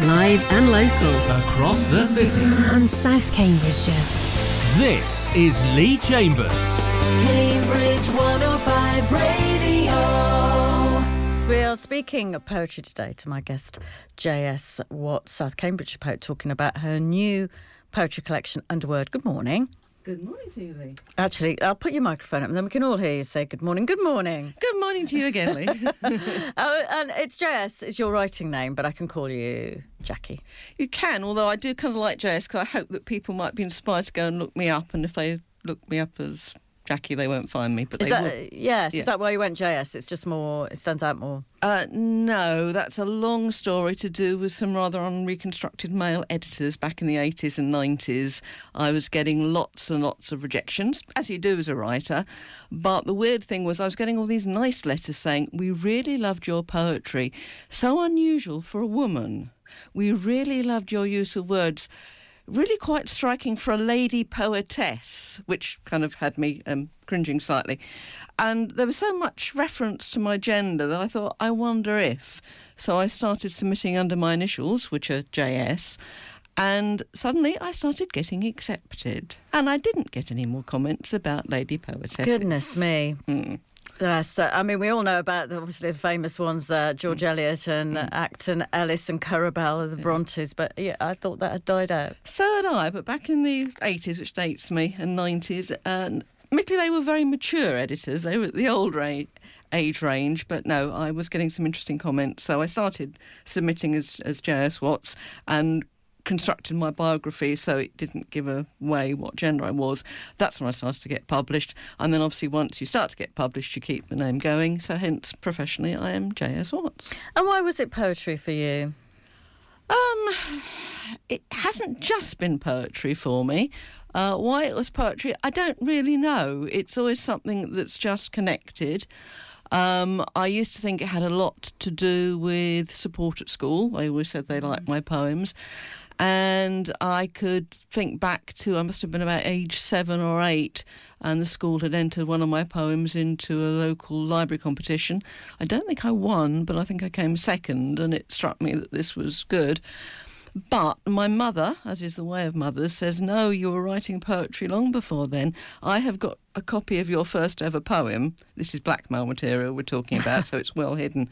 Live and local. Across the city. And South Cambridgeshire. This is Leigh Chambers. Cambridge 105 Radio. We are speaking of poetry today to my guest, J.S. Watts, South Cambridgeshire poet, talking about her new poetry collection, Underword. Good morning. Good morning to you, Leigh. Actually, I'll put your microphone up and then we can all hear you say good morning. Good morning. Good morning to you again, Leigh. oh, and it's JS, it's your writing name, but I can call you Jackie. you can, although I do kind of like JS because I hope that people might be inspired to go and look me up. And if they look me up as Jackie, they won't find me. But Is they that, will. yes, Yeah. is that why you went JS? It's just more, it stands out more. Uh, no, that's a long story to do with some rather unreconstructed male editors back in the 80s and 90s. I was getting lots and lots of rejections, as you do as a writer. But the weird thing was, I was getting all these nice letters saying, We really loved your poetry. So unusual for a woman. We really loved your use of words. Really quite striking for a lady poetess, which kind of had me um, cringing slightly. And there was so much reference to my gender that I thought, I wonder if. So I started submitting under my initials, which are JS, and suddenly I started getting accepted. And I didn't get any more comments about lady Poetess. Goodness me. Mm. Yes, uh, I mean, we all know about the, obviously the famous ones, uh, George Mm. Eliot and uh, Acton Ellis and Currer Bell, of the Brontes, but yeah, I thought that had died out. So had I, but back in the 80s, which dates me, and 90s, uh, admittedly they were very mature editors. They were at the old ra- age range, but no, I was getting some interesting comments. So I started submitting as, as J.S. Watts and constructed my biography so it didn't give away what gender I was. That's when I started to get published. And then obviously once you start to get published, you keep the name going. So hence, professionally, I am J.S. Watts. And why was it poetry for you? Um, it hasn't just been poetry for me. Uh, why it was poetry, I don't really know. It's always something that's just connected. Um, I used to think it had a lot to do with support at school. They always said they liked my poems. And I could think back to, I must have been about age seven or eight, and the school had entered one of my poems into a local library competition. I don't think I won, but I think I came second, and it struck me that this was good. But my mother, as is the way of mothers, says, No, you were writing poetry long before then. I have got a copy of your first ever poem. This is blackmail material we're talking about, so it's well hidden,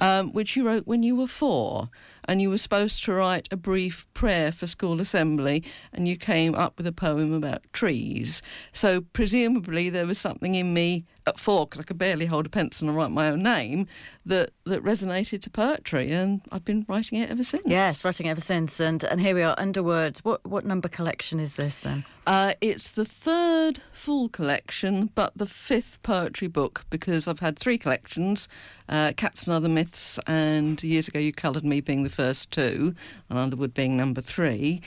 um, which you wrote when you were four. And you were supposed to write a brief prayer for school assembly, and you came up with a poem about trees. So presumably there was something in me at four, because I could barely hold a pencil and write my own name, that, that resonated to poetry, and I've been writing it ever since. Yes, writing ever since. And, and here we are, Underwords. What, what number collection is this then? Uh, it's the third full collection, but the fifth poetry book because I've had three collections uh, Cats and Other Myths, and years ago you coloured me being the first two, and Underword being number three.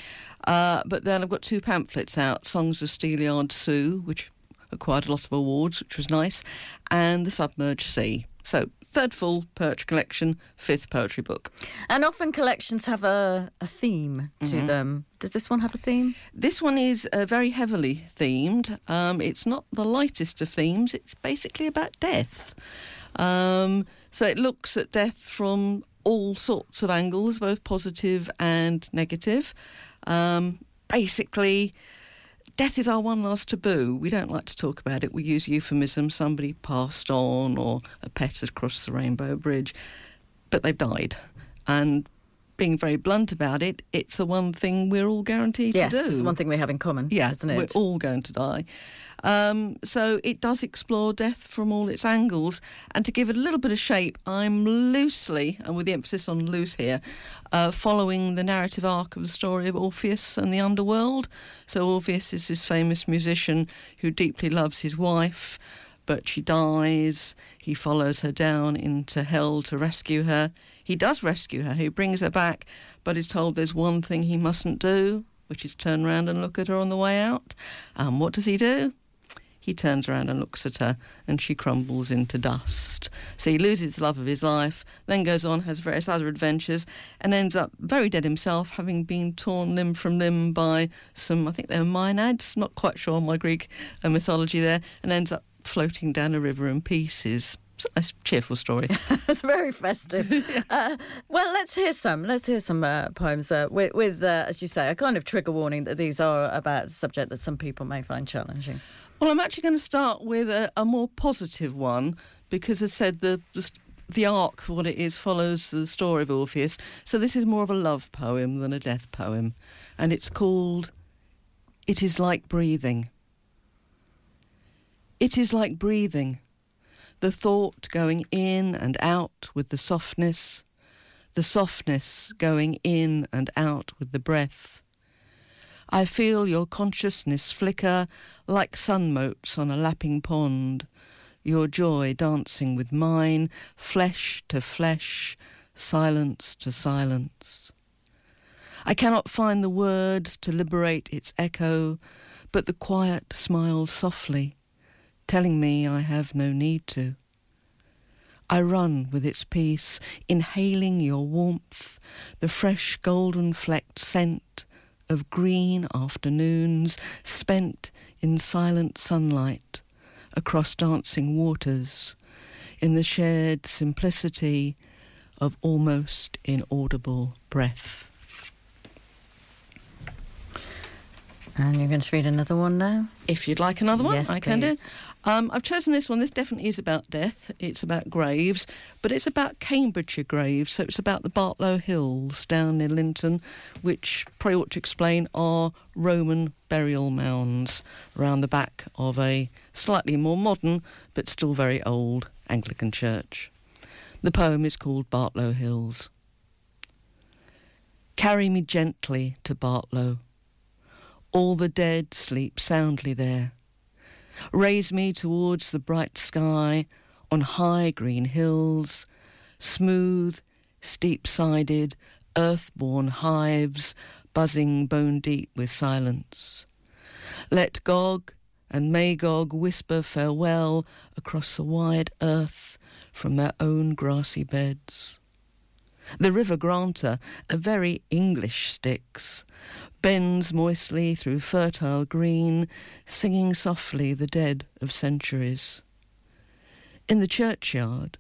Uh, but then I've got two pamphlets out Songs of Steelyard Sue, which acquired a lot of awards, which was nice, and The Submerged Sea. So, third full Perch collection, fifth poetry book. And often collections have a, a theme to Mhm. them. Does this one have a theme? This one is uh, very heavily themed. Um, it's not the lightest of themes. It's basically about death. Um, so it looks at death from all sorts of angles, both positive and negative. Um, basically, death is our one last taboo. We don't like to talk about it. We use euphemism. Somebody passed on, or a pet has crossed the rainbow bridge, but they've died. And being very blunt about it, it's the one thing we're all guaranteed yes, to do. Yes, it's the one thing we have in common, Yeah, isn't it? we're all going to die. Um, so it does explore death from all its angles. And to give it a little bit of shape, I'm loosely, and with the emphasis on loose here, uh, following the narrative arc of the story of Orpheus and the underworld. So Orpheus is this famous musician who deeply loves his wife. But she dies. He follows her down into hell to rescue her. He does rescue her. He brings her back, but is told there's one thing he mustn't do, which is turn round and look at her on the way out. And what does he do? He turns around and looks at her, and she crumbles into dust. So he loses the love of his life, then goes on, has various other adventures, and ends up very dead himself, having been torn limb from limb by some, I think they were Maenads, not quite sure on my Greek uh, mythology there, and ends up floating down a river in pieces. It's a cheerful story. it's very festive. uh, well, let's hear some. Let's hear some uh, poems uh, with, with uh, as you say, a kind of trigger warning that these are about a subject that some people may find challenging. Well, I'm actually going to start with a, a more positive one because, as I said, the, the the arc for what it is follows the story of Orpheus. So this is more of a love poem than a death poem, and it's called "It Is Like Breathing." It is like breathing, the thought going in and out with the softness, the softness going in and out with the breath. I feel your consciousness flicker like sun motes on a lapping pond, your joy dancing with mine, flesh to flesh, silence to silence. I cannot find the words to liberate its echo, but the quiet smiles softly, telling me I have no need to. I run with its peace, inhaling your warmth, the fresh golden flecked scent of green afternoons spent in silent sunlight across dancing waters, in the shared simplicity of almost inaudible breath. And you're going to read another one now? If you'd like another one, Yes, I can do. Um, I've chosen this one. This definitely is about death. It's about graves, but it's about Cambridgeshire graves. So it's about the Bartlow Hills down near Linton, which probably ought to explain are Roman burial mounds around the back of a slightly more modern but still very old Anglican church. The poem is called Bartlow Hills. Carry me gently to Bartlow. All the dead sleep soundly there. Raise me towards the bright sky on high green hills, smooth, steep sided, earth-born hives buzzing bone deep with silence. Let Gog and Magog whisper farewell across the wide earth from their own grassy beds. The river Granta, a very English Styx, bends moistly through fertile green, singing softly the dead of centuries. In the churchyard,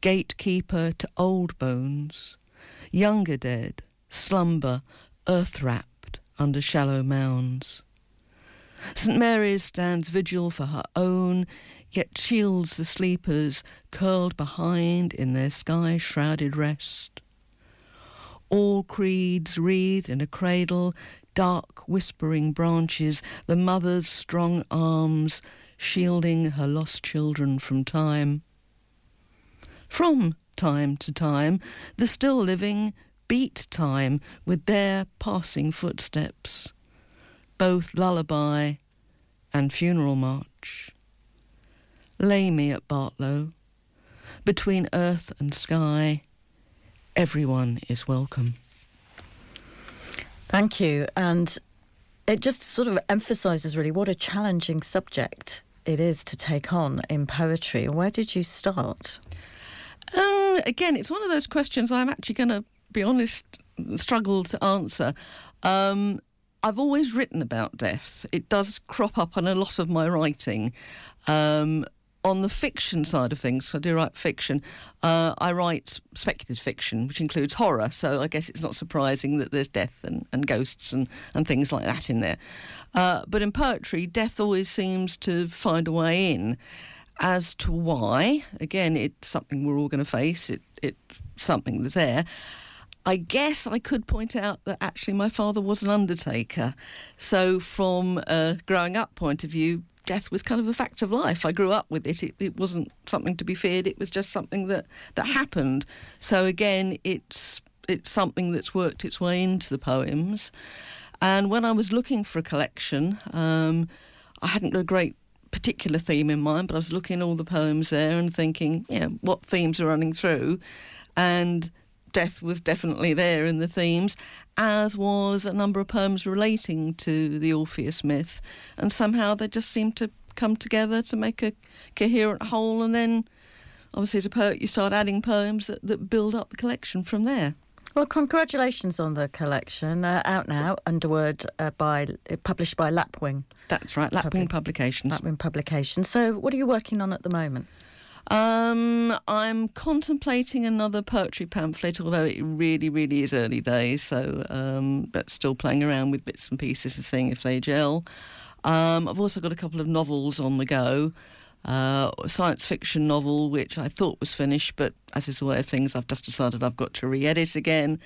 gatekeeper to old bones, younger dead slumber earth wrapped under shallow mounds. St Mary's stands vigil for her own, yet shields the sleepers curled behind in their sky shrouded rest. All creeds wreathed in a cradle, dark whispering branches, the mother's strong arms shielding her lost children from time. From time to time, the still living beat time with their passing footsteps, both lullaby and funeral march. Lay me at Bartlow, between earth and sky, everyone is welcome. Thank you. And it just sort of emphasises really what a challenging subject it is to take on in poetry. Where did you start? Um, again, it's one of those questions I'm actually going to be honest, struggle to answer. Um, I've always written about death. It does crop up on a lot of my writing. Um, on the fiction side of things, I do write fiction. Uh, I write speculative fiction, which includes horror. So I guess it's not surprising that there's death and, and ghosts and, and things like that in there. Uh, but in poetry, death always seems to find a way in. As to why, again, it's something we're all going to face. It, it's something that's there. I guess I could point out that actually my father was an undertaker. So, from a growing up point of view, death was kind of a fact of life. I grew up with it. It, it wasn't something to be feared. It was just something that, that happened. So again, it's it's something that's worked its way into the poems. And when I was looking for a collection, um, I hadn't a great particular theme in mind, but I was looking at all the poems there and thinking, you know, what themes are running through, and death was definitely there in the themes, as was a number of poems relating to the Orpheus myth, and somehow they just seemed to come together to make a coherent whole, and then obviously as a poet you start adding poems that, that build up the collection from there. Well, congratulations on the collection. Uh, out now, Underword, uh, by published by Lapwing. That's right, Lapwing Public- Publications. Lapwing Publications. So, what are you working on at the moment? Um, I'm contemplating another poetry pamphlet, although it really, really is early days. So, um, but still playing around with bits and pieces and seeing if they gel. Um, I've also got a couple of novels on the go. Uh, a science fiction novel, which I thought was finished, but as is the way of things, I've just decided I've got to re-edit again.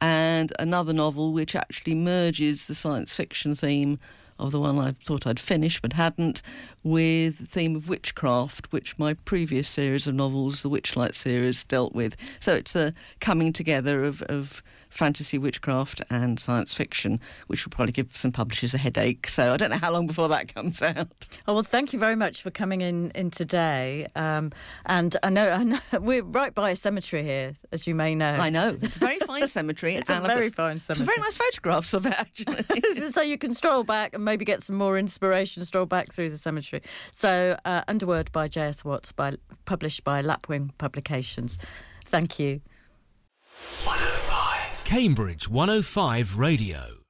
And another novel which actually merges the science fiction theme of the one I thought I'd finished but hadn't, with the theme of witchcraft, which my previous series of novels, the Witchlight series, dealt with. So it's the coming together of, of fantasy, witchcraft, and science fiction, which will probably give some publishers a headache. So I don't know how long before that comes out. Oh well, thank you very much for coming in in today. Um, and I know, I know we're right by a cemetery here, as you may know. I know it's a very fine cemetery. it's a very fine cemetery. Some very nice photographs of it, actually. so you can stroll back and maybe get some more inspiration. Stroll back through the cemetery. So uh, Underword by J.S. Watts, by published by Lapwing Publications. Thank you. 105. Cambridge 105 Radio.